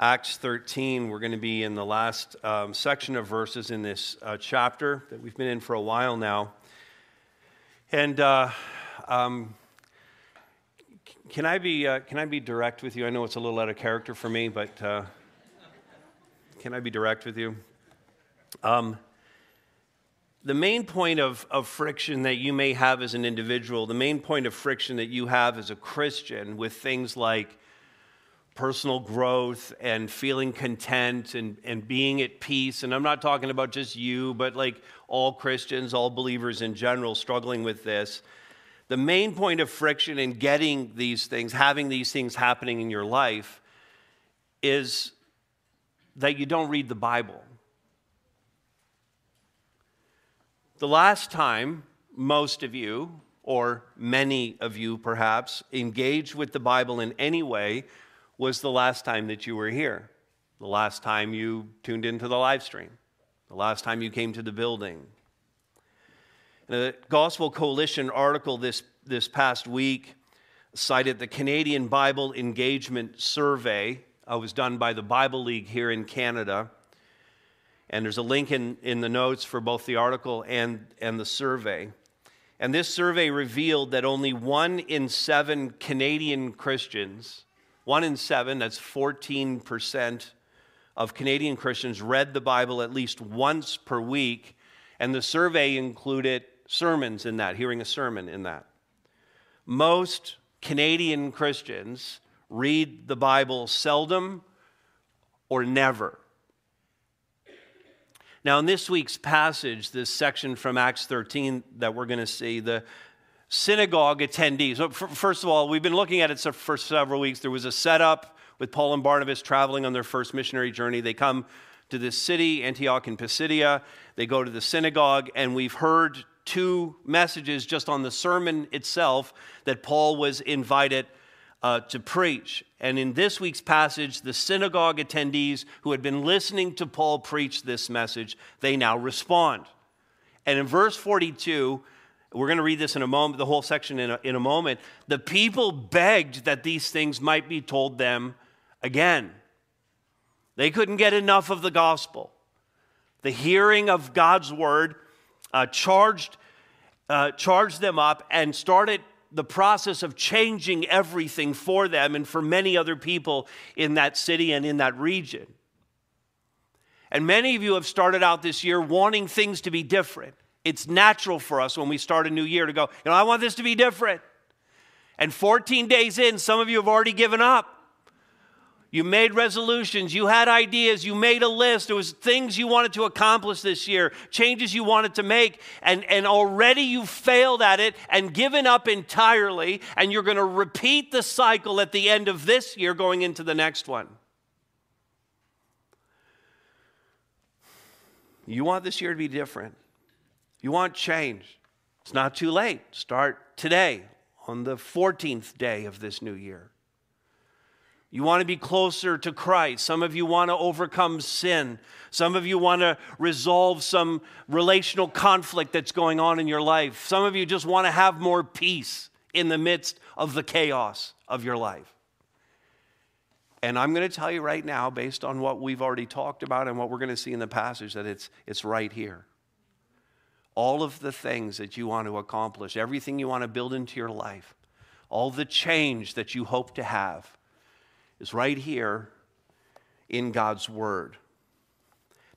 Acts 13. We're going to be in the last um, section of verses in this uh, chapter that we've been in for a while now. And uh, um, can I be uh, can I be direct with you? I know it's a little out of character for me, but uh, can I be direct with you? Um, the main point of, of friction that you may have as an individual, the main point of friction that you have as a Christian with things like personal growth and feeling content and, and being at peace. And I'm not talking about just you, but like all Christians, all believers in general struggling with this. The main point of friction in getting these things, having these things happening in your life, is that you don't read the Bible. The last time most of you, or many of you perhaps, engaged with the Bible in any way was the last time that you were here, the last time you tuned into the live stream, the last time you came to the building. The Gospel Coalition article this, this past week cited the Canadian Bible Engagement Survey. Uh, was done by the Bible League here in Canada. And there's a link in, in the notes for both the article and, and the survey. And this survey revealed that only one in seven Canadian Christians, one in seven, that's 14% of Canadian Christians, read the Bible at least once per week. And the survey included sermons in that, hearing a sermon in that. Most Canadian Christians read the Bible seldom or never. Now, in this week's passage, this section from Acts 13 that we're going to see, the synagogue attendees. First of all, we've been looking at it for several weeks. There was a setup with Paul and Barnabas traveling on their first missionary journey. They come to this city, Antioch in Pisidia. They go to the synagogue, and we've heard two messages just on the sermon itself that Paul was invited uh, to preach. And in this week's passage, the synagogue attendees who had been listening to Paul preach this message, they now respond. And in verse 42, we're going to read this in a moment, the whole section in a, in a moment. The people begged that these things might be told them again. They couldn't get enough of the gospel. The hearing of God's word uh, charged, uh, charged them up and started the process of changing everything for them and for many other people in that city and in that region. And many of you have started out this year wanting things to be different. It's natural for us when we start a new year to go, you know, I want this to be different. And 14 days in, some of you have already given up. You made resolutions, you had ideas, you made a list. There was things you wanted to accomplish this year, changes you wanted to make, and, and already you failed at it and given up entirely, and you're going to repeat the cycle at the end of this year going into the next one. You want this year to be different. You want change. It's not too late. Start today on the 14th day of this new year. You want to be closer to Christ. Some of you want to overcome sin. Some of you want to resolve some relational conflict that's going on in your life. Some of you just want to have more peace in the midst of the chaos of your life. And I'm going to tell you right now, based on what we've already talked about and what we're going to see in the passage, that it's, it's right here. All of the things that you want to accomplish, everything you want to build into your life, all the change that you hope to have is right here in God's Word.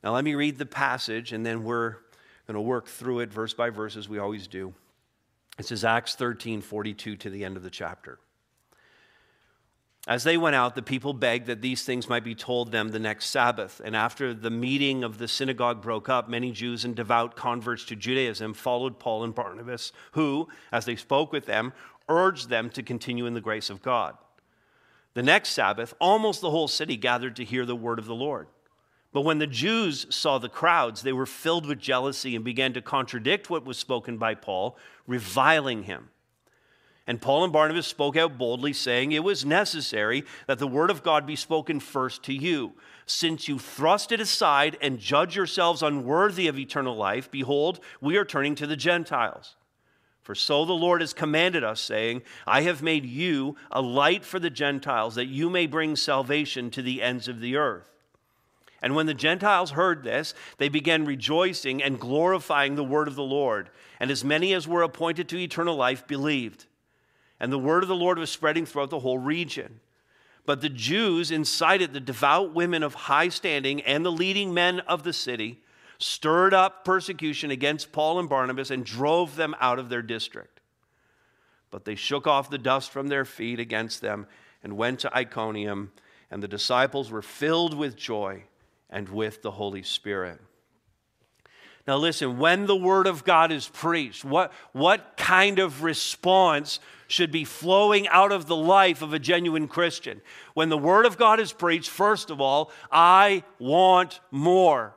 Now, let me read the passage, and then we're going to work through it verse by verse as we always do. It says Acts 13 42 to the end of the chapter. As they went out, the people begged that these things might be told them the next Sabbath. And after the meeting of the synagogue broke up, many Jews and devout converts to Judaism followed Paul and Barnabas, who, as they spoke with them, urged them to continue in the grace of God. The next Sabbath, almost the whole city gathered to hear the word of the Lord. But when the Jews saw the crowds, they were filled with jealousy and began to contradict what was spoken by Paul, reviling him. And Paul and Barnabas spoke out boldly, saying, It was necessary that the word of God be spoken first to you. Since you thrust it aside and judge yourselves unworthy of eternal life, behold, we are turning to the Gentiles. For so the Lord has commanded us, saying, I have made you a light for the Gentiles, that you may bring salvation to the ends of the earth. And when the Gentiles heard this, they began rejoicing and glorifying the word of the Lord. And as many as were appointed to eternal life believed. And the word of the Lord was spreading throughout the whole region. But the Jews incited the devout women of high standing and the leading men of the city stirred up persecution against Paul and Barnabas and drove them out of their district. But they shook off the dust from their feet against them and went to Iconium, and the disciples were filled with joy and with the Holy Spirit. Now, listen, when the Word of God is preached, what, what kind of response should be flowing out of the life of a genuine Christian? When the Word of God is preached, first of all, I want more.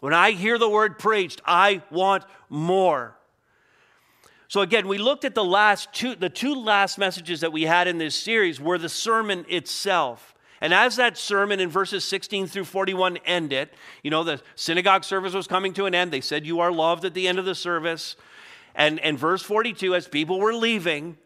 When I hear the word preached, I want more. So again, we looked at the last two the two last messages that we had in this series were the sermon itself. And as that sermon in verses 16 through 41 ended, you know, the synagogue service was coming to an end. They said, You are loved at the end of the service. And, and verse 42, as people were leaving,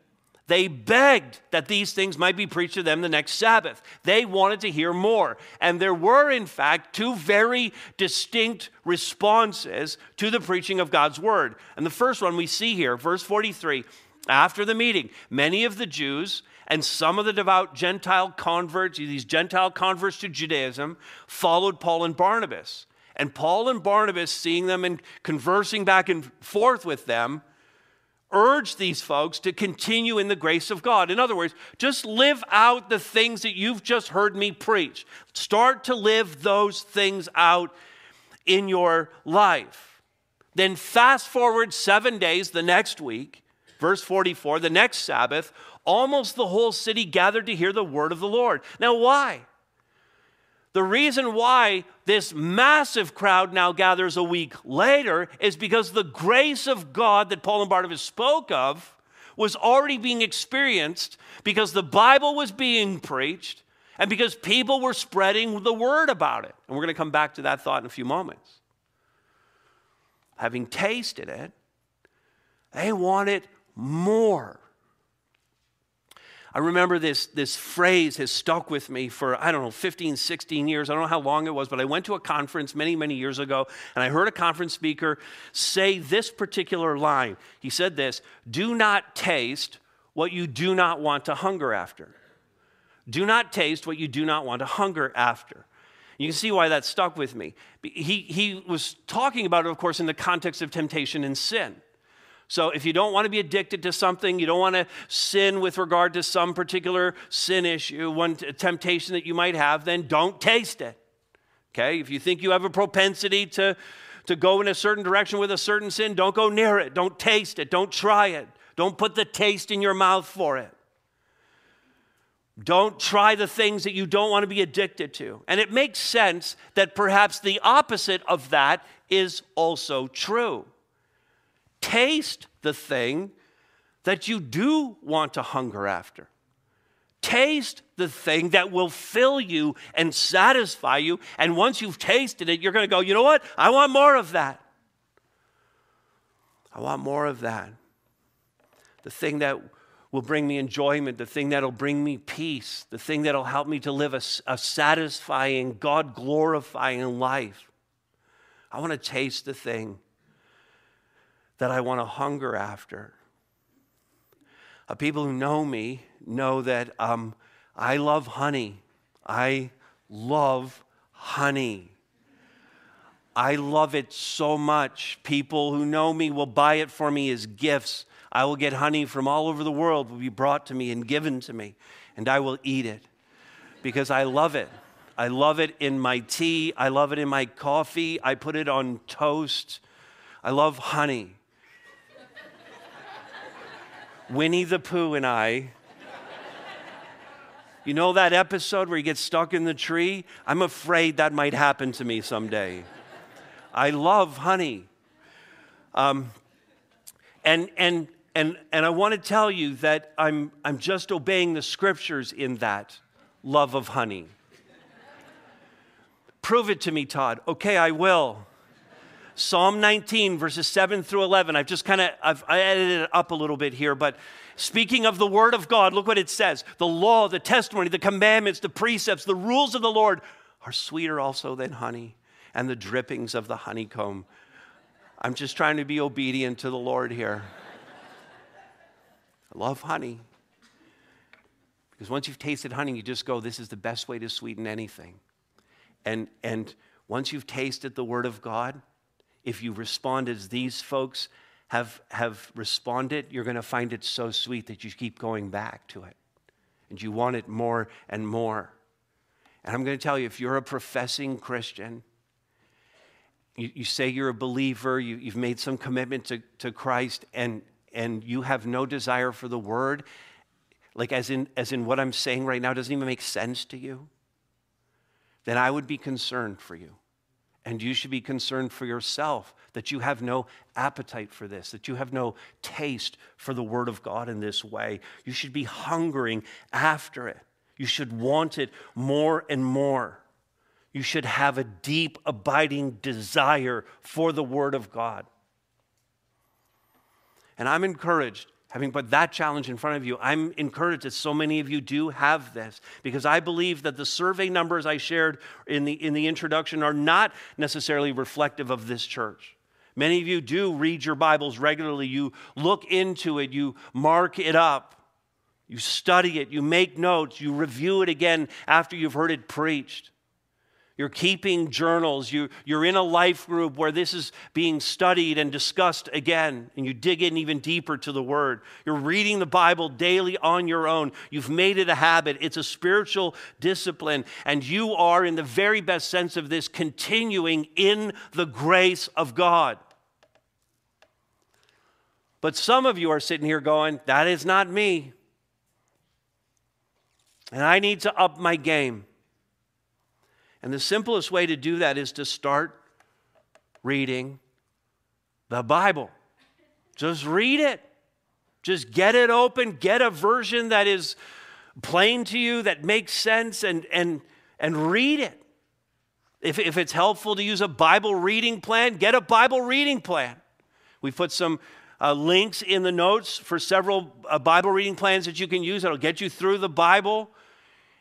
they begged that these things might be preached to them the next Sabbath. They wanted to hear more. And there were, in fact, two very distinct responses to the preaching of God's word. And the first one we see here, verse 43 after the meeting, many of the Jews and some of the devout Gentile converts, these Gentile converts to Judaism, followed Paul and Barnabas. And Paul and Barnabas, seeing them and conversing back and forth with them, urged these folks to continue in the grace of God. In other words, just live out the things that you've just heard me preach. Start to live those things out in your life. Then fast forward seven days the next week, verse 44, the next Sabbath, almost the whole city gathered to hear the word of the Lord. Now, why? The reason why this massive crowd now gathers a week later is because the grace of God that Paul and Barnabas spoke of was already being experienced because the Bible was being preached and because people were spreading the word about it. And we're going to come back to that thought in a few moments. Having tasted it, they wanted more. I remember this, this phrase has stuck with me for, I don't know, 15, 16 years. I don't know how long it was, but I went to a conference many, many years ago, and I heard a conference speaker say this particular line. He said this Do not taste what you do not want to hunger after. Do not taste what you do not want to hunger after. You can see why that stuck with me. He, he was talking about it, of course, in the context of temptation and sin. So, if you don't want to be addicted to something, you don't want to sin with regard to some particular sin issue, one temptation that you might have, then don't taste it. Okay? If you think you have a propensity to, to go in a certain direction with a certain sin, don't go near it. Don't taste it. Don't try it. Don't put the taste in your mouth for it. Don't try the things that you don't want to be addicted to. And it makes sense that perhaps the opposite of that is also true taste the thing that you do want to hunger after. Taste the thing that will fill you and satisfy you. And once you've tasted it, you're going to go, you know what? I want more of that. I want more of that. The thing that will bring me enjoyment, the thing that'll bring me peace, the thing that'll help me to live a, a satisfying, God glorifying life. I want to taste the thing that I want to hunger after. Uh, people who know me know that um, I love honey. I love honey. I love it so much. People who know me will buy it for me as gifts. I will get honey from all over the world, will be brought to me and given to me, and I will eat it because I love it. I love it in my tea. I love it in my coffee. I put it on toast. I love honey. Winnie the Pooh and I. You know that episode where he gets stuck in the tree? I'm afraid that might happen to me someday. I love honey. Um, and, and, and, and I want to tell you that I'm, I'm just obeying the scriptures in that love of honey. Prove it to me, Todd. Okay, I will. Psalm 19, verses 7 through 11. I've just kind of I've I edited it up a little bit here, but speaking of the word of God, look what it says. The law, the testimony, the commandments, the precepts, the rules of the Lord are sweeter also than honey and the drippings of the honeycomb. I'm just trying to be obedient to the Lord here. I love honey. Because once you've tasted honey, you just go, this is the best way to sweeten anything. And, and once you've tasted the Word of God, if you respond as these folks have, have responded, you're going to find it so sweet that you keep going back to it. And you want it more and more. And I'm going to tell you if you're a professing Christian, you, you say you're a believer, you, you've made some commitment to, to Christ, and, and you have no desire for the Word, like as in, as in what I'm saying right now doesn't even make sense to you, then I would be concerned for you. And you should be concerned for yourself that you have no appetite for this, that you have no taste for the Word of God in this way. You should be hungering after it. You should want it more and more. You should have a deep, abiding desire for the Word of God. And I'm encouraged having put that challenge in front of you, I'm encouraged that so many of you do have this because I believe that the survey numbers I shared in the, in the introduction are not necessarily reflective of this church. Many of you do read your Bibles regularly, you look into it, you mark it up, you study it, you make notes, you review it again after you've heard it preached. You're keeping journals. You, you're in a life group where this is being studied and discussed again, and you dig in even deeper to the Word. You're reading the Bible daily on your own. You've made it a habit. It's a spiritual discipline, and you are, in the very best sense of this, continuing in the grace of God. But some of you are sitting here going, That is not me. And I need to up my game. And the simplest way to do that is to start reading the Bible. Just read it. Just get it open, get a version that is plain to you, that makes sense, and, and, and read it. If, if it's helpful to use a Bible reading plan, get a Bible reading plan. We put some uh, links in the notes for several uh, Bible reading plans that you can use that'll get you through the Bible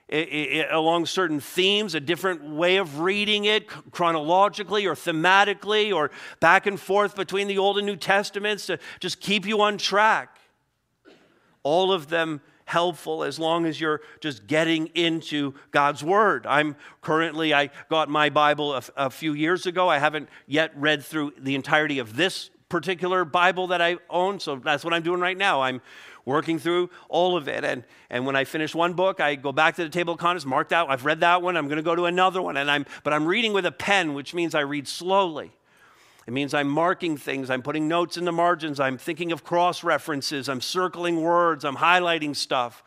along certain themes, a different way of reading it chronologically or thematically or back and forth between the Old and New Testaments to just keep you on track. All of them helpful as long as you're just getting into God's Word. I'm currently, I got my Bible a, a few years ago. I haven't yet read through the entirety of this particular Bible that I own, so that's what I'm doing right now. I'm working through all of it. And, and when I finish one book, I go back to the table of contents, marked out, I've read that one, I'm going to go to another one. And I'm, but I'm reading with a pen, which means I read slowly. It means I'm marking things, I'm putting notes in the margins, I'm thinking of cross references, I'm circling words, I'm highlighting stuff.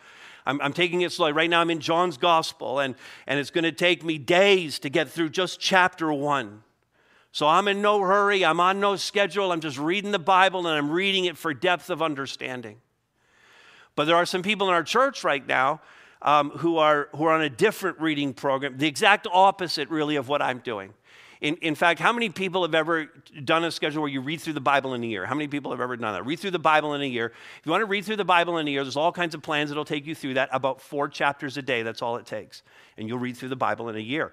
I'm, I'm, taking it slowly. Right now, I'm in John's gospel, and, and it's going to take me days to get through just chapter one. So I'm in no hurry, I'm on no schedule, I'm just reading the Bible, and I'm reading it for depth of understanding. But there are some people in our church right now um, who, are, who are on a different reading program, the exact opposite, really, of what I'm doing. In, in fact, how many people have ever done a schedule where you read through the Bible in a year? How many people have ever done that? Read through the Bible in a year. If you want to read through the Bible in a year, there's all kinds of plans that'll take you through that. About four chapters a day, that's all it takes. And you'll read through the Bible in a year.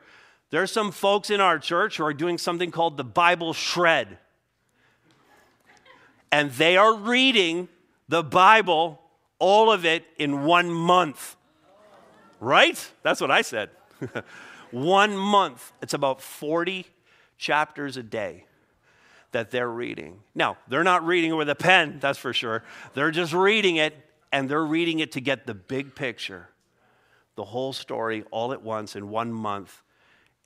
There are some folks in our church who are doing something called the Bible Shred. And they are reading the Bible all of it in one month. Right? That's what I said. one month. It's about 40 chapters a day that they're reading. Now, they're not reading it with a pen, that's for sure. They're just reading it, and they're reading it to get the big picture, the whole story all at once in one month.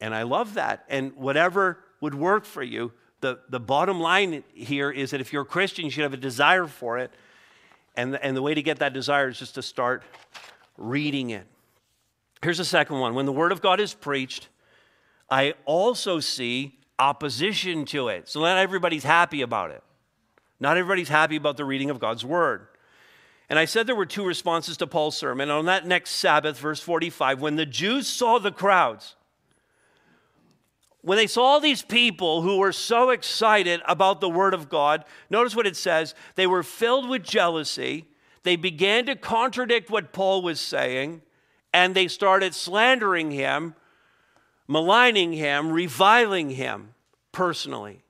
And I love that. And whatever would work for you, the, the bottom line here is that if you're a Christian, you should have a desire for it. And the, and the way to get that desire is just to start reading it. Here's the second one. When the Word of God is preached, I also see opposition to it. So not everybody's happy about it. Not everybody's happy about the reading of God's Word. And I said there were two responses to Paul's sermon. On that next Sabbath, verse 45, when the Jews saw the crowds, when they saw these people who were so excited about the word of God, notice what it says. They were filled with jealousy. They began to contradict what Paul was saying, and they started slandering him, maligning him, reviling him personally.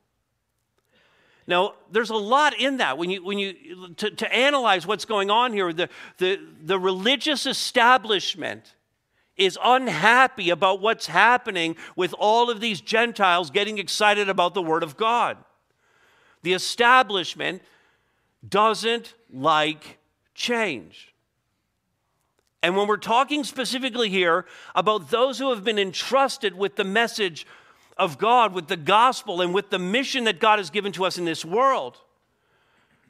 Now, there's a lot in that when you, when you to, to analyze what's going on here. The, the, the religious establishment is unhappy about what's happening with all of these Gentiles getting excited about the Word of God. The establishment doesn't like change. And when we're talking specifically here about those who have been entrusted with the message of God, with the gospel, and with the mission that God has given to us in this world,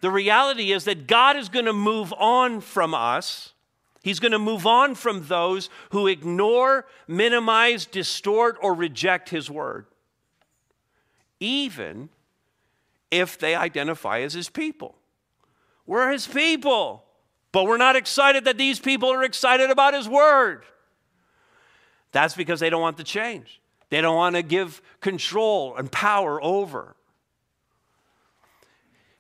the reality is that God is going to move on from us He's going to move on from those who ignore, minimize, distort, or reject his word, even if they identify as his people. We're his people, but we're not excited that these people are excited about his word. That's because they don't want the change. They don't want to give control and power over.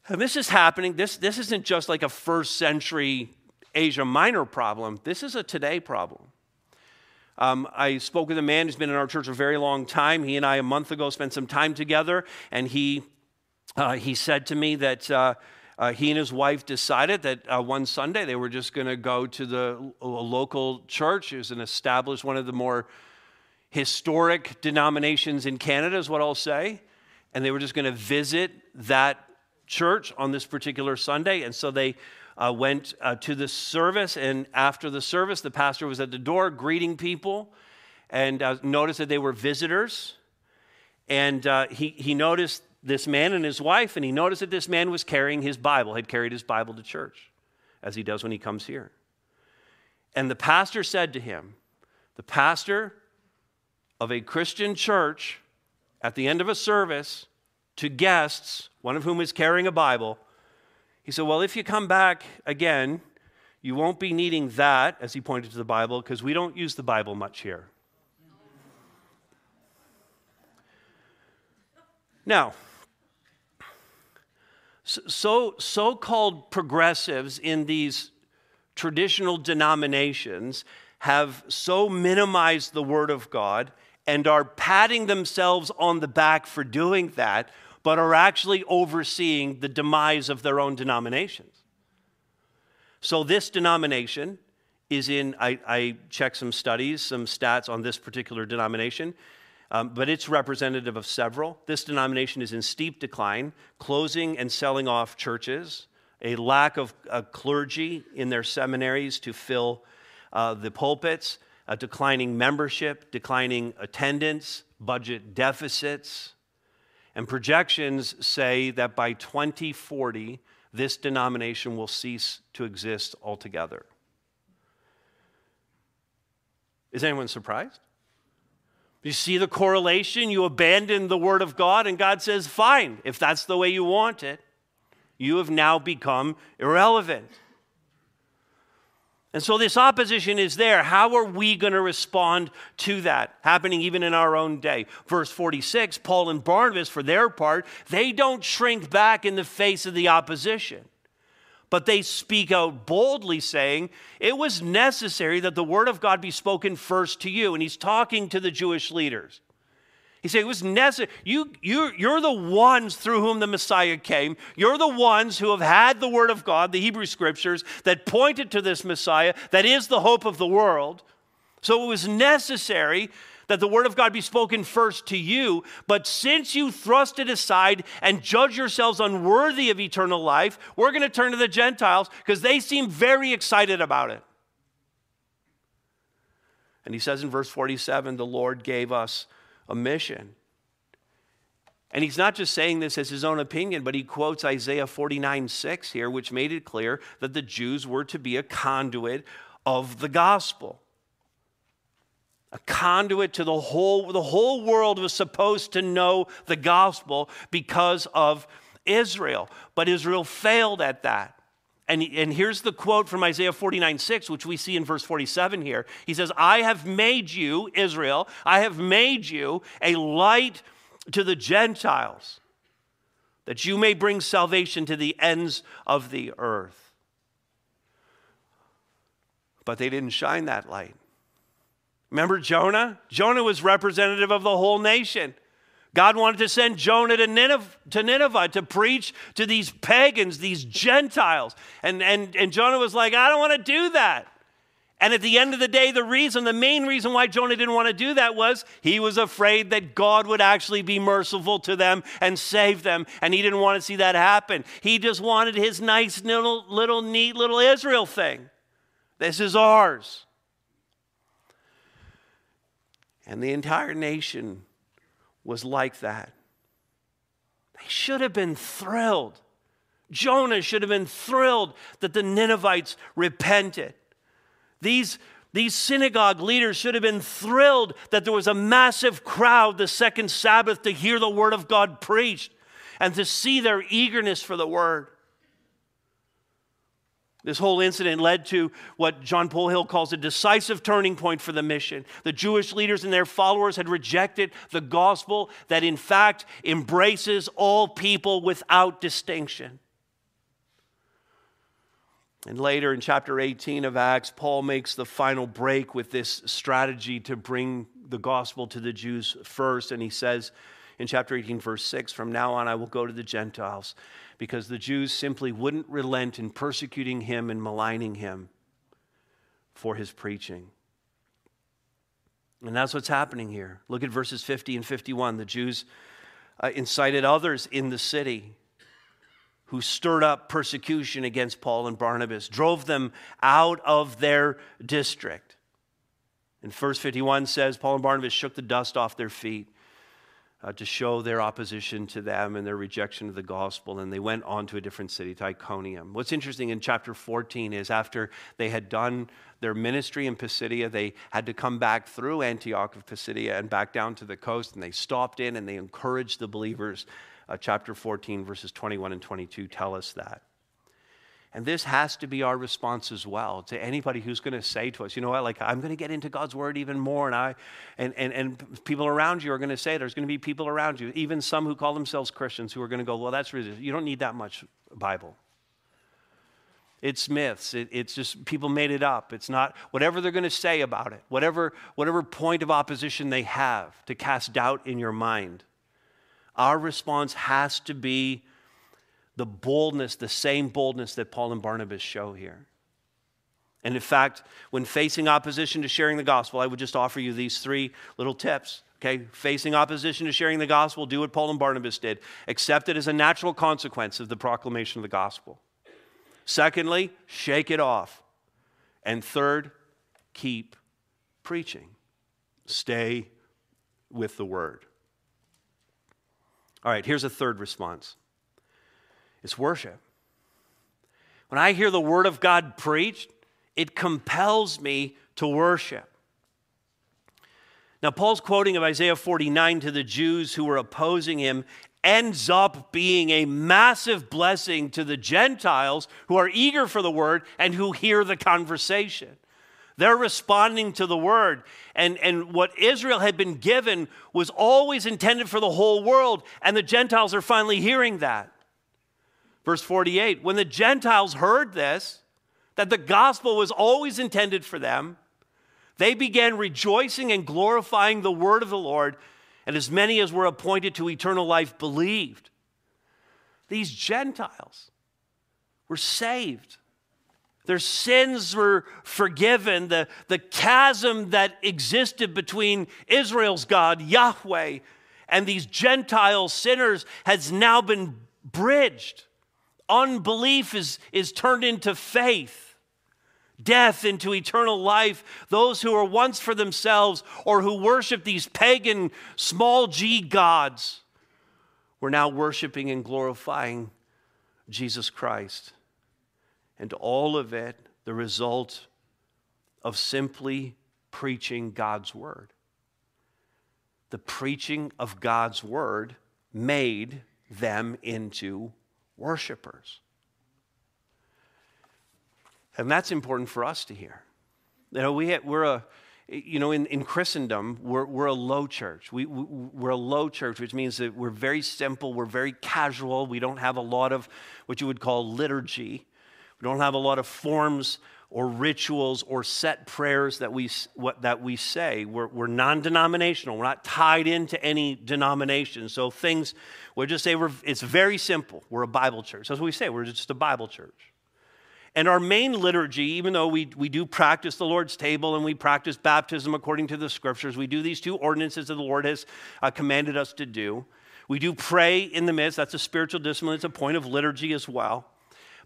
And this is happening. This, this isn't just like a first century Asia Minor problem. This is a today problem. Um, I spoke with a man who's been in our church a very long time. He and I, a month ago, spent some time together, and he, uh, he said to me that uh, uh, he and his wife decided that uh, one Sunday they were just going to go to the local church. It was an established, one of the more historic denominations in Canada, is what I'll say. And they were just going to visit that church on this particular Sunday. And so they uh, went uh, to the service, and after the service, the pastor was at the door greeting people and uh, noticed that they were visitors. And uh, he, he noticed this man and his wife, and he noticed that this man was carrying his Bible, had carried his Bible to church, as he does when he comes here. And the pastor said to him, The pastor of a Christian church at the end of a service to guests, one of whom is carrying a Bible, he said, Well, if you come back again, you won't be needing that, as he pointed to the Bible, because we don't use the Bible much here. Now, so so called progressives in these traditional denominations have so minimized the Word of God and are patting themselves on the back for doing that but are actually overseeing the demise of their own denominations. So, this denomination is in, I, I checked some studies, some stats on this particular denomination, um, but it's representative of several. This denomination is in steep decline, closing and selling off churches, a lack of uh, clergy in their seminaries to fill uh, the pulpits, a declining membership, declining attendance, budget deficits. And projections say that by 2040, this denomination will cease to exist altogether. Is anyone surprised? You see the correlation? You abandon the Word of God, and God says, Fine, if that's the way you want it, you have now become irrelevant. And so this opposition is there. How are we going to respond to that? Happening even in our own day. Verse 46 Paul and Barnabas, for their part, they don't shrink back in the face of the opposition, but they speak out boldly, saying, It was necessary that the word of God be spoken first to you. And he's talking to the Jewish leaders. He said it was necessary. You, you, you're the ones through whom the Messiah came. You're the ones who have had the Word of God, the Hebrew Scriptures, that pointed to this Messiah, that is the hope of the world. So it was necessary that the Word of God be spoken first to you. But since you thrust it aside and judge yourselves unworthy of eternal life, we're going to turn to the Gentiles because they seem very excited about it. And he says in verse 47 the Lord gave us a mission. And he's not just saying this as his own opinion, but he quotes Isaiah 49 6 here, which made it clear that the Jews were to be a conduit of the gospel. A conduit to the whole, the whole world was supposed to know the gospel because of Israel. But Israel failed at that. And, and here's the quote from Isaiah 49 6, which we see in verse 47 here. He says, I have made you, Israel, I have made you a light to the Gentiles, that you may bring salvation to the ends of the earth. But they didn't shine that light. Remember Jonah? Jonah was representative of the whole nation. God wanted to send Jonah to Nineveh, to Nineveh to preach to these pagans, these Gentiles. And, and, and Jonah was like, I don't want to do that. And at the end of the day, the reason, the main reason why Jonah didn't want to do that was he was afraid that God would actually be merciful to them and save them. And he didn't want to see that happen. He just wanted his nice little, little neat little Israel thing. This is ours. And the entire nation was like that. They should have been thrilled. Jonah should have been thrilled that the Ninevites repented. These, these synagogue leaders should have been thrilled that there was a massive crowd the second Sabbath to hear the word of God preached and to see their eagerness for the word. This whole incident led to what John Polhill calls a decisive turning point for the mission. The Jewish leaders and their followers had rejected the gospel that, in fact, embraces all people without distinction. And later in chapter 18 of Acts, Paul makes the final break with this strategy to bring the gospel to the Jews first. And he says in chapter 18, verse 6 From now on, I will go to the Gentiles because the Jews simply wouldn't relent in persecuting him and maligning him for his preaching. And that's what's happening here. Look at verses 50 and 51. The Jews uh, incited others in the city who stirred up persecution against Paul and Barnabas, drove them out of their district. And verse 51 says Paul and Barnabas shook the dust off their feet uh, to show their opposition to them and their rejection of the gospel. And they went on to a different city, to Iconium. What's interesting in chapter 14 is after they had done their ministry in Pisidia, they had to come back through Antioch of Pisidia and back down to the coast. And they stopped in and they encouraged the believers. Uh, chapter 14, verses 21 and 22 tell us that. And this has to be our response as well to anybody who's going to say to us, you know what, like I'm going to get into God's word even more. And I and, and, and people around you are going to say, there's going to be people around you, even some who call themselves Christians who are going to go, well, that's ridiculous. You don't need that much Bible. It's myths. It, it's just people made it up. It's not whatever they're going to say about it, whatever, whatever point of opposition they have to cast doubt in your mind. Our response has to be the boldness, the same boldness that Paul and Barnabas show here. And in fact, when facing opposition to sharing the gospel, I would just offer you these three little tips. Okay, facing opposition to sharing the gospel, do what Paul and Barnabas did. Accept it as a natural consequence of the proclamation of the gospel. Secondly, shake it off. And third, keep preaching. Stay with the word. All right, here's a third response it's worship. When I hear the word of God preached, it compels me to worship. Now, Paul's quoting of Isaiah 49 to the Jews who were opposing him ends up being a massive blessing to the Gentiles who are eager for the word and who hear the conversation. They're responding to the word. And, and what Israel had been given was always intended for the whole world, and the Gentiles are finally hearing that. Verse 48 When the Gentiles heard this, that the gospel was always intended for them, they began rejoicing and glorifying the word of the Lord, and as many as were appointed to eternal life believed. These Gentiles were saved. Their sins were forgiven. The, the chasm that existed between Israel's God, Yahweh, and these Gentile sinners has now been bridged unbelief is, is turned into faith, death into eternal life. Those who are once for themselves or who worship these pagan small g gods, we're now worshiping and glorifying Jesus Christ. And all of it, the result of simply preaching God's word. The preaching of God's word made them into worshipers. And that's important for us to hear. You know, we, we're a, you know, in, in Christendom, we're, we're a low church. We, we, we're a low church, which means that we're very simple, we're very casual. We don't have a lot of what you would call liturgy. We don't have a lot of forms or rituals or set prayers that we, what, that we say. We're, we're non denominational, we're not tied into any denomination. So things, we'll just say we're, it's very simple. We're a Bible church. That's what we say, we're just a Bible church. And our main liturgy, even though we, we do practice the Lord's table and we practice baptism according to the scriptures, we do these two ordinances that the Lord has uh, commanded us to do. We do pray in the midst. That's a spiritual discipline, it's a point of liturgy as well.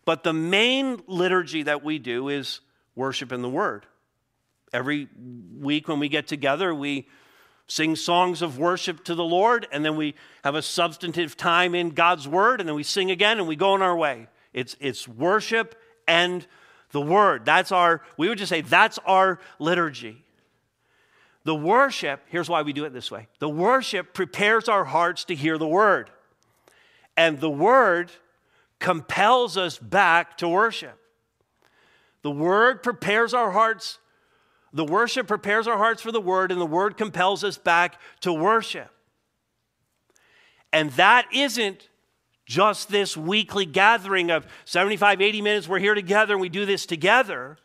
But the main liturgy that we do is worship in the Word. Every week when we get together, we sing songs of worship to the Lord, and then we have a substantive time in God's Word, and then we sing again and we go on our way. It's, it's worship and the word. That's our, we would just say, that's our liturgy. The worship, here's why we do it this way the worship prepares our hearts to hear the word, and the word compels us back to worship. The word prepares our hearts, the worship prepares our hearts for the word, and the word compels us back to worship. And that isn't just this weekly gathering of 75, 80 minutes, we're here together and we do this together.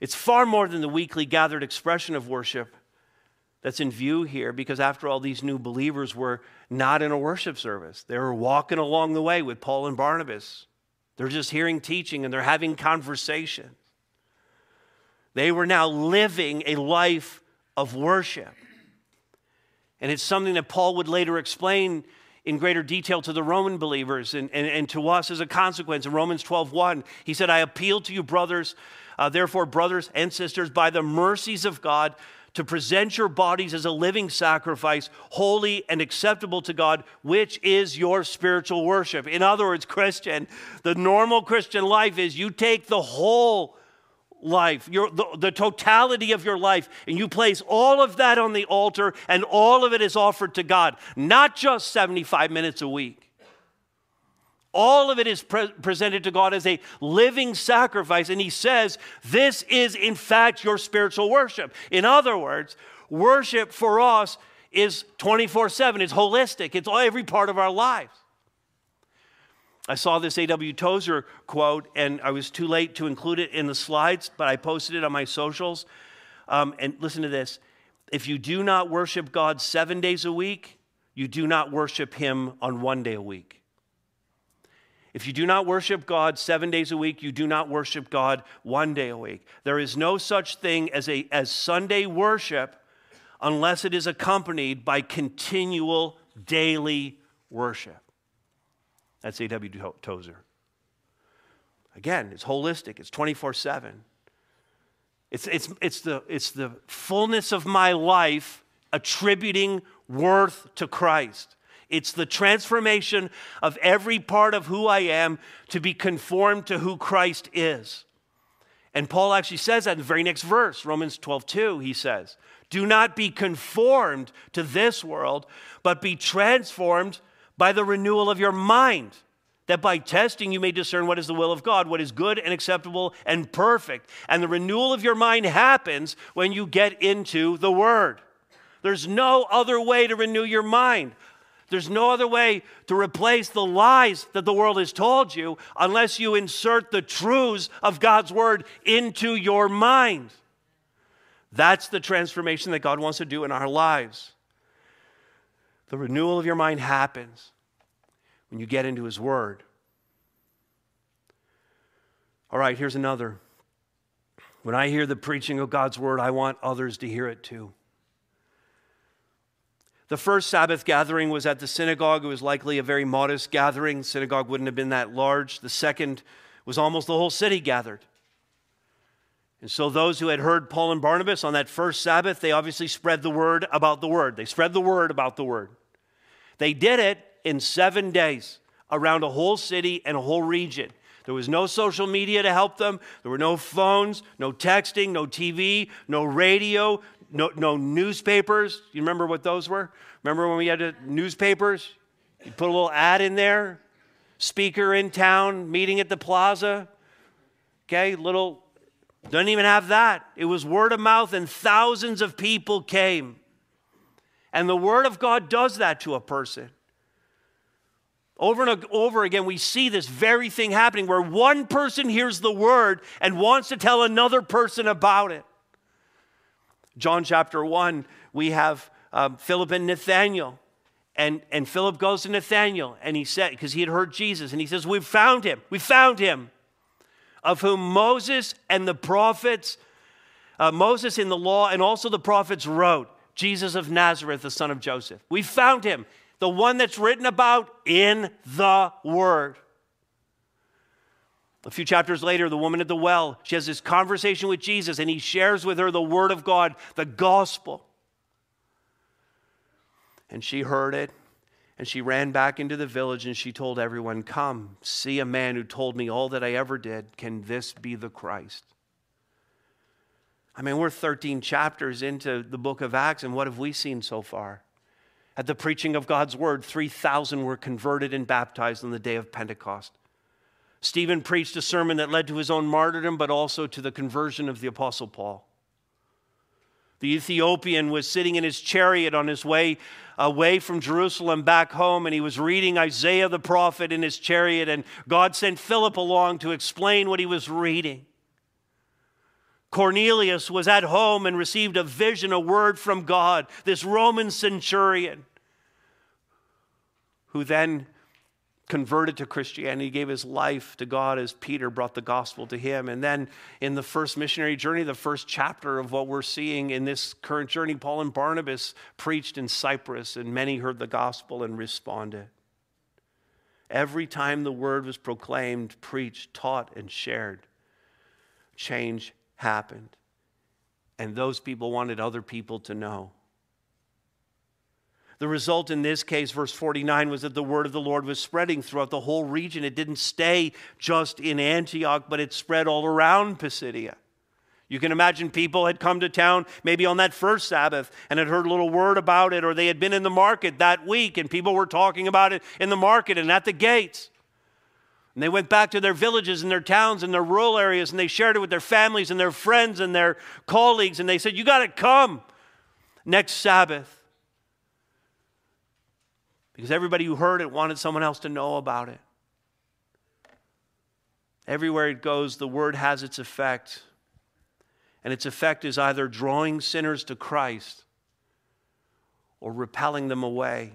It's far more than the weekly gathered expression of worship that's in view here because, after all, these new believers were not in a worship service. They were walking along the way with Paul and Barnabas. They're just hearing teaching and they're having conversation. They were now living a life of worship. And it's something that Paul would later explain in greater detail to the Roman believers and, and, and to us as a consequence. In Romans 12 1, he said, I appeal to you, brothers, uh, therefore, brothers and sisters, by the mercies of God, to present your bodies as a living sacrifice, holy and acceptable to God, which is your spiritual worship. In other words, Christian, the normal Christian life is you take the whole life, your, the, the totality of your life, and you place all of that on the altar, and all of it is offered to God, not just 75 minutes a week. All of it is pre- presented to God as a living sacrifice, and He says, This is in fact your spiritual worship. In other words, worship for us is 24 7, it's holistic, it's every part of our lives. I saw this A.W. Tozer quote, and I was too late to include it in the slides, but I posted it on my socials. Um, and listen to this if you do not worship God seven days a week, you do not worship Him on one day a week. If you do not worship God seven days a week, you do not worship God one day a week. There is no such thing as, a, as Sunday worship unless it is accompanied by continual daily worship. That's A.W. Tozer. Again, it's holistic, it's 24 7. It's, it's, it's, the, it's the fullness of my life attributing worth to Christ. It's the transformation of every part of who I am to be conformed to who Christ is. And Paul actually says that in the very next verse, Romans 12, 2, he says, Do not be conformed to this world, but be transformed by the renewal of your mind, that by testing you may discern what is the will of God, what is good and acceptable and perfect. And the renewal of your mind happens when you get into the Word. There's no other way to renew your mind. There's no other way to replace the lies that the world has told you unless you insert the truths of God's Word into your mind. That's the transformation that God wants to do in our lives. The renewal of your mind happens when you get into His Word. All right, here's another. When I hear the preaching of God's Word, I want others to hear it too. The first Sabbath gathering was at the synagogue. It was likely a very modest gathering. The synagogue wouldn't have been that large. The second was almost the whole city gathered. And so, those who had heard Paul and Barnabas on that first Sabbath, they obviously spread the word about the word. They spread the word about the word. They did it in seven days around a whole city and a whole region. There was no social media to help them. There were no phones, no texting, no TV, no radio, no, no newspapers. You remember what those were? Remember when we had newspapers? You put a little ad in there, speaker in town, meeting at the plaza. Okay, little, doesn't even have that. It was word of mouth, and thousands of people came. And the word of God does that to a person. Over and over again, we see this very thing happening where one person hears the word and wants to tell another person about it. John chapter 1, we have um, Philip and Nathaniel. And, and Philip goes to Nathaniel and he said, because he had heard Jesus, and he says, We've found him. We found him, of whom Moses and the prophets, uh, Moses in the law and also the prophets wrote, Jesus of Nazareth, the son of Joseph. We found him, the one that's written about in the Word. A few chapters later, the woman at the well, she has this conversation with Jesus, and he shares with her the Word of God, the gospel. And she heard it, and she ran back into the village and she told everyone, Come, see a man who told me all that I ever did. Can this be the Christ? I mean, we're 13 chapters into the book of Acts, and what have we seen so far? At the preaching of God's word, 3,000 were converted and baptized on the day of Pentecost. Stephen preached a sermon that led to his own martyrdom, but also to the conversion of the Apostle Paul. The Ethiopian was sitting in his chariot on his way away from Jerusalem back home, and he was reading Isaiah the prophet in his chariot, and God sent Philip along to explain what he was reading. Cornelius was at home and received a vision, a word from God, this Roman centurion, who then converted to Christianity, gave his life to God as Peter brought the gospel to him. And then in the first missionary journey, the first chapter of what we're seeing in this current journey, Paul and Barnabas preached in Cyprus, and many heard the gospel and responded. Every time the word was proclaimed, preached, taught, and shared, change happened. And those people wanted other people to know. The result in this case, verse 49, was that the word of the Lord was spreading throughout the whole region. It didn't stay just in Antioch, but it spread all around Pisidia. You can imagine people had come to town maybe on that first Sabbath and had heard a little word about it, or they had been in the market that week and people were talking about it in the market and at the gates. And they went back to their villages and their towns and their rural areas and they shared it with their families and their friends and their colleagues and they said, You got to come next Sabbath because everybody who heard it wanted someone else to know about it. Everywhere it goes, the word has its effect. And its effect is either drawing sinners to Christ or repelling them away.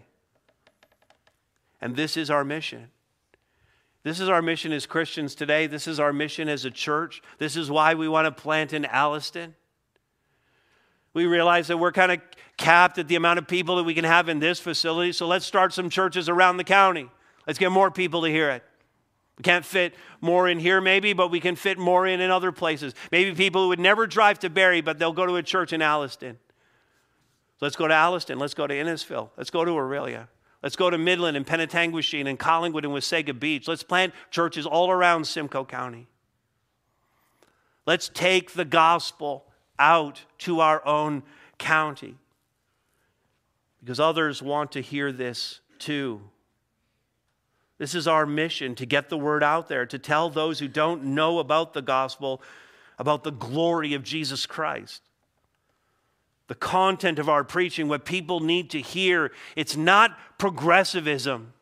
And this is our mission. This is our mission as Christians today. This is our mission as a church. This is why we want to plant in Alliston. We realize that we're kind of capped at the amount of people that we can have in this facility, so let's start some churches around the county. Let's get more people to hear it. We can't fit more in here, maybe, but we can fit more in in other places. Maybe people who would never drive to Barrie, but they'll go to a church in Alliston. Let's go to Alliston. Let's go to Innisfil. Let's go to Orillia. Let's go to Midland and Penetanguishene and Collingwood and Wasaga Beach. Let's plant churches all around Simcoe County. Let's take the gospel out to our own county because others want to hear this too. This is our mission to get the word out there, to tell those who don't know about the gospel about the glory of Jesus Christ. The content of our preaching, what people need to hear, it's not progressivism.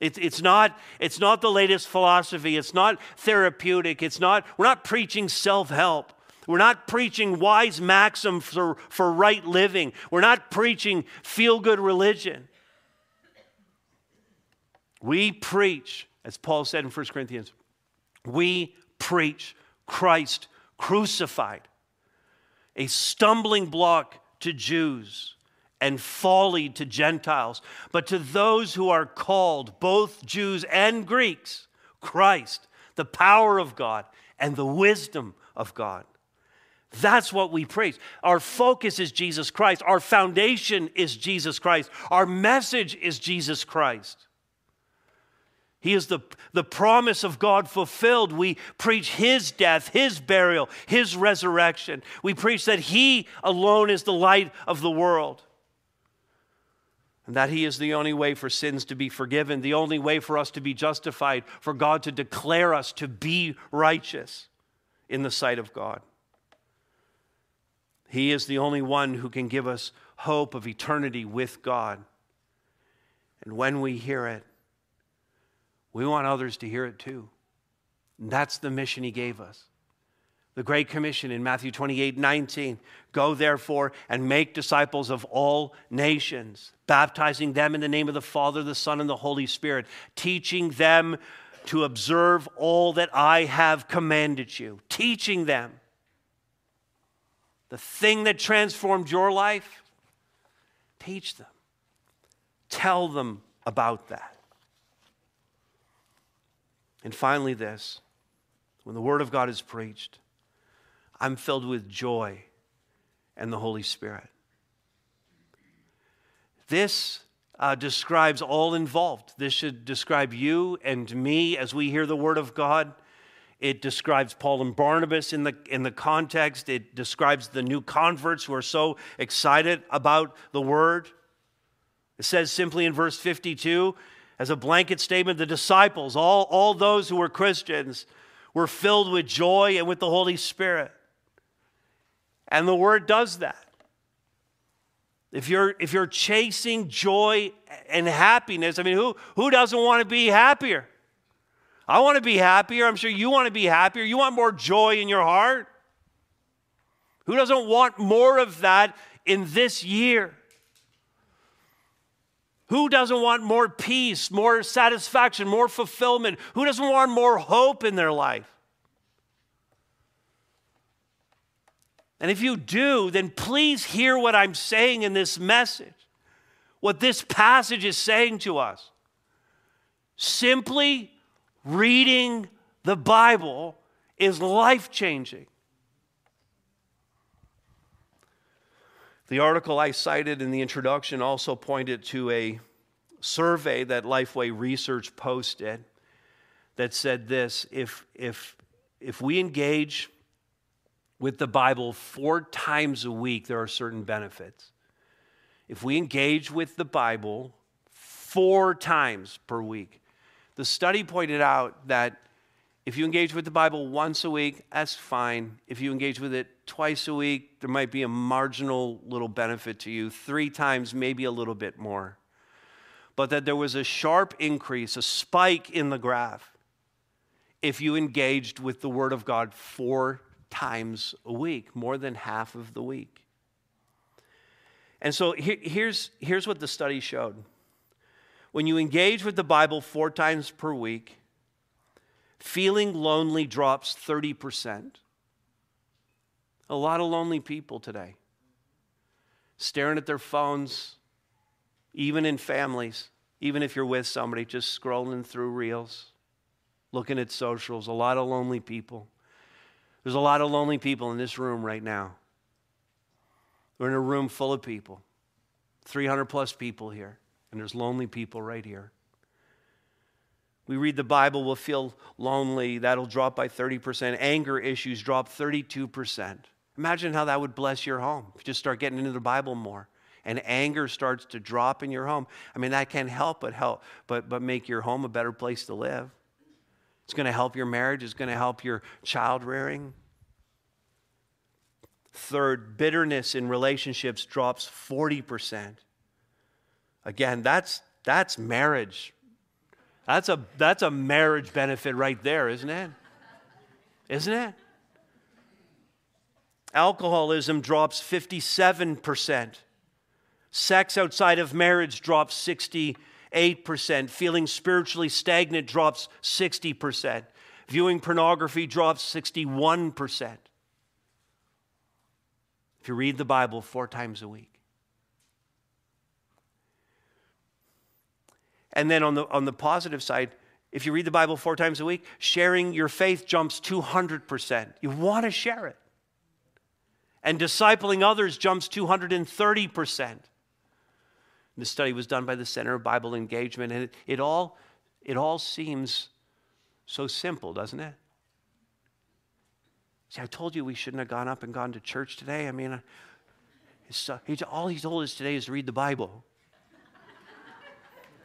It's, it's, not, it's not the latest philosophy. It's not therapeutic. It's not, we're not preaching self help. We're not preaching wise maxims for, for right living. We're not preaching feel good religion. We preach, as Paul said in 1 Corinthians, we preach Christ crucified, a stumbling block to Jews and folly to Gentiles. But to those who are called, both Jews and Greeks, Christ, the power of God and the wisdom of God. That's what we preach. Our focus is Jesus Christ. Our foundation is Jesus Christ. Our message is Jesus Christ. He is the, the promise of God fulfilled. We preach His death, His burial, His resurrection. We preach that He alone is the light of the world. And that He is the only way for sins to be forgiven, the only way for us to be justified, for God to declare us to be righteous in the sight of God. He is the only one who can give us hope of eternity with God. And when we hear it, we want others to hear it too. And that's the mission He gave us. The Great Commission in Matthew 28 19. Go therefore and make disciples of all nations, baptizing them in the name of the Father, the Son, and the Holy Spirit, teaching them to observe all that I have commanded you, teaching them. The thing that transformed your life, teach them. Tell them about that. And finally, this when the Word of God is preached, I'm filled with joy and the Holy Spirit. This uh, describes all involved. This should describe you and me as we hear the Word of God. It describes Paul and Barnabas in the, in the context. It describes the new converts who are so excited about the Word. It says simply in verse 52, as a blanket statement, the disciples, all, all those who were Christians, were filled with joy and with the Holy Spirit. And the word does that. If you're, if you're chasing joy and happiness, I mean, who, who doesn't want to be happier? I want to be happier. I'm sure you want to be happier. You want more joy in your heart. Who doesn't want more of that in this year? Who doesn't want more peace, more satisfaction, more fulfillment? Who doesn't want more hope in their life? And if you do, then please hear what I'm saying in this message, what this passage is saying to us. Simply reading the Bible is life changing. The article I cited in the introduction also pointed to a survey that Lifeway Research posted that said this if, if, if we engage with the Bible four times a week, there are certain benefits. If we engage with the Bible four times per week, the study pointed out that if you engage with the Bible once a week, that's fine. If you engage with it twice a week, there might be a marginal little benefit to you. Three times, maybe a little bit more. But that there was a sharp increase, a spike in the graph, if you engaged with the Word of God four times a week, more than half of the week. And so here, here's, here's what the study showed. When you engage with the Bible four times per week, feeling lonely drops 30%. A lot of lonely people today, staring at their phones, even in families, even if you're with somebody, just scrolling through reels, looking at socials, a lot of lonely people. There's a lot of lonely people in this room right now. We're in a room full of people, 300 plus people here, and there's lonely people right here. We read the Bible, we'll feel lonely. That'll drop by 30%. Anger issues drop 32%. Imagine how that would bless your home if you just start getting into the Bible more and anger starts to drop in your home. I mean, that can't help but help, but, but make your home a better place to live. It's going to help your marriage, it's going to help your child rearing. Third, bitterness in relationships drops 40%. Again, that's, that's marriage. That's a, that's a marriage benefit right there, isn't it? Isn't it? Alcoholism drops 57%. Sex outside of marriage drops 60 8%. Feeling spiritually stagnant drops 60%. Viewing pornography drops 61%. If you read the Bible four times a week. And then on the, on the positive side, if you read the Bible four times a week, sharing your faith jumps 200%. You want to share it. And discipling others jumps 230%. This study was done by the Center of Bible Engagement, and it, it, all, it all seems so simple, doesn't it? See, I told you we shouldn't have gone up and gone to church today. I mean, he, all he told us today is to read the Bible.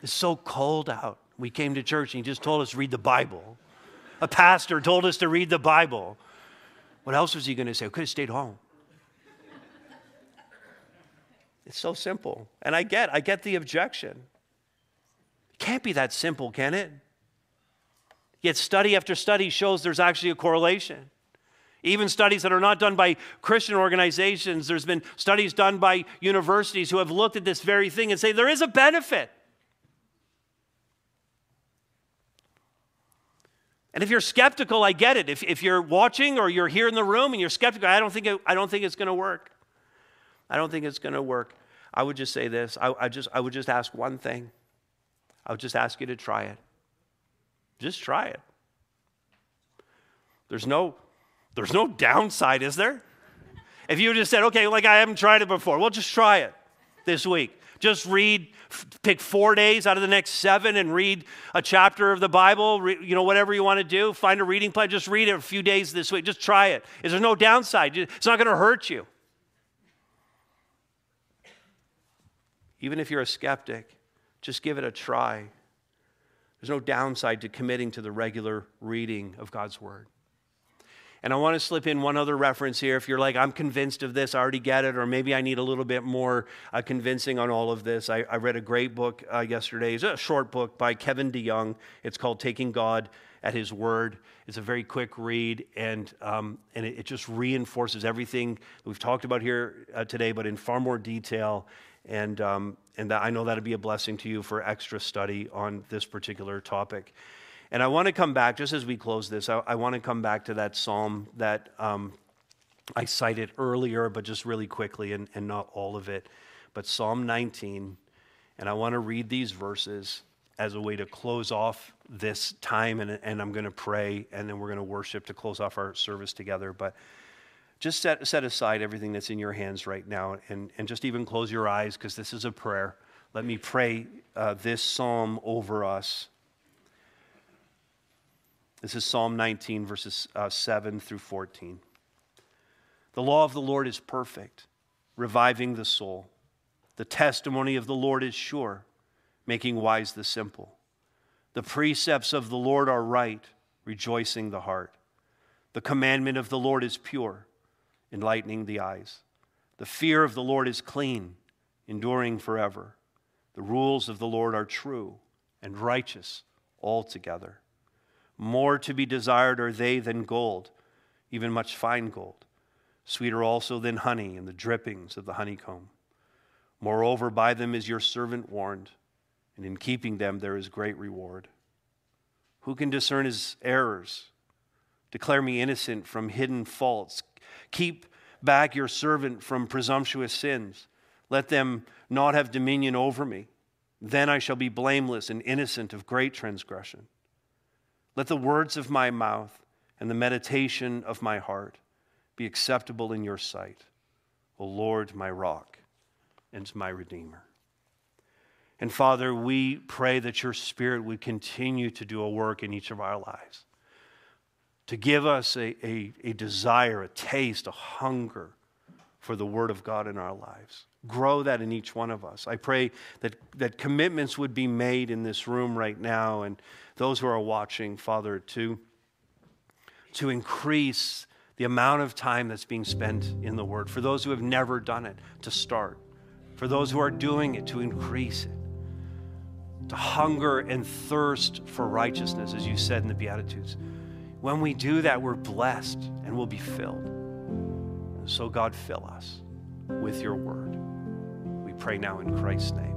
It's so cold out. We came to church and he just told us read the Bible. A pastor told us to read the Bible. What else was he going to say? We could have stayed home. It's so simple. And I get, I get the objection. It can't be that simple, can it? Yet study after study shows there's actually a correlation. Even studies that are not done by Christian organizations, there's been studies done by universities who have looked at this very thing and say there is a benefit. And if you're skeptical, I get it. If, if you're watching or you're here in the room and you're skeptical, I don't think, it, I don't think it's going to work. I don't think it's going to work. I would just say this I, I, just, I would just ask one thing. I would just ask you to try it. Just try it. There's no, there's no downside, is there? If you just said, okay, like I haven't tried it before, well, just try it this week. Just read, pick four days out of the next seven and read a chapter of the Bible, re, you know, whatever you want to do. Find a reading plan, just read it a few days this week. Just try it. Is there no downside? It's not going to hurt you. Even if you're a skeptic, just give it a try. There's no downside to committing to the regular reading of God's Word. And I want to slip in one other reference here. If you're like, I'm convinced of this, I already get it, or maybe I need a little bit more uh, convincing on all of this. I, I read a great book uh, yesterday. It's a short book by Kevin DeYoung. It's called Taking God at His Word. It's a very quick read, and, um, and it, it, just reinforces everything we've talked about here uh, today, but in far more detail. And, um, and that, I know that'll be a blessing to you for extra study on this particular topic. And I want to come back, just as we close this, I, I want to come back to that psalm that um, I cited earlier, but just really quickly and, and not all of it. But Psalm 19, and I want to read these verses as a way to close off this time, and, and I'm going to pray, and then we're going to worship to close off our service together. But just set, set aside everything that's in your hands right now, and, and just even close your eyes, because this is a prayer. Let me pray uh, this psalm over us this is Psalm 19, verses uh, 7 through 14. The law of the Lord is perfect, reviving the soul. The testimony of the Lord is sure, making wise the simple. The precepts of the Lord are right, rejoicing the heart. The commandment of the Lord is pure, enlightening the eyes. The fear of the Lord is clean, enduring forever. The rules of the Lord are true and righteous altogether. More to be desired are they than gold, even much fine gold, sweeter also than honey and the drippings of the honeycomb. Moreover, by them is your servant warned, and in keeping them there is great reward. Who can discern his errors? Declare me innocent from hidden faults. Keep back your servant from presumptuous sins. Let them not have dominion over me. Then I shall be blameless and innocent of great transgression. Let the words of my mouth and the meditation of my heart be acceptable in your sight, O Lord, my rock and my redeemer. And Father, we pray that your Spirit would continue to do a work in each of our lives, to give us a, a, a desire, a taste, a hunger for the Word of God in our lives. Grow that in each one of us. I pray that, that commitments would be made in this room right now and those who are watching, Father, to, to increase the amount of time that's being spent in the Word. For those who have never done it, to start. For those who are doing it, to increase it. To hunger and thirst for righteousness, as you said in the Beatitudes. When we do that, we're blessed and we'll be filled. So, God, fill us with your Word. Pray now in Christ's name.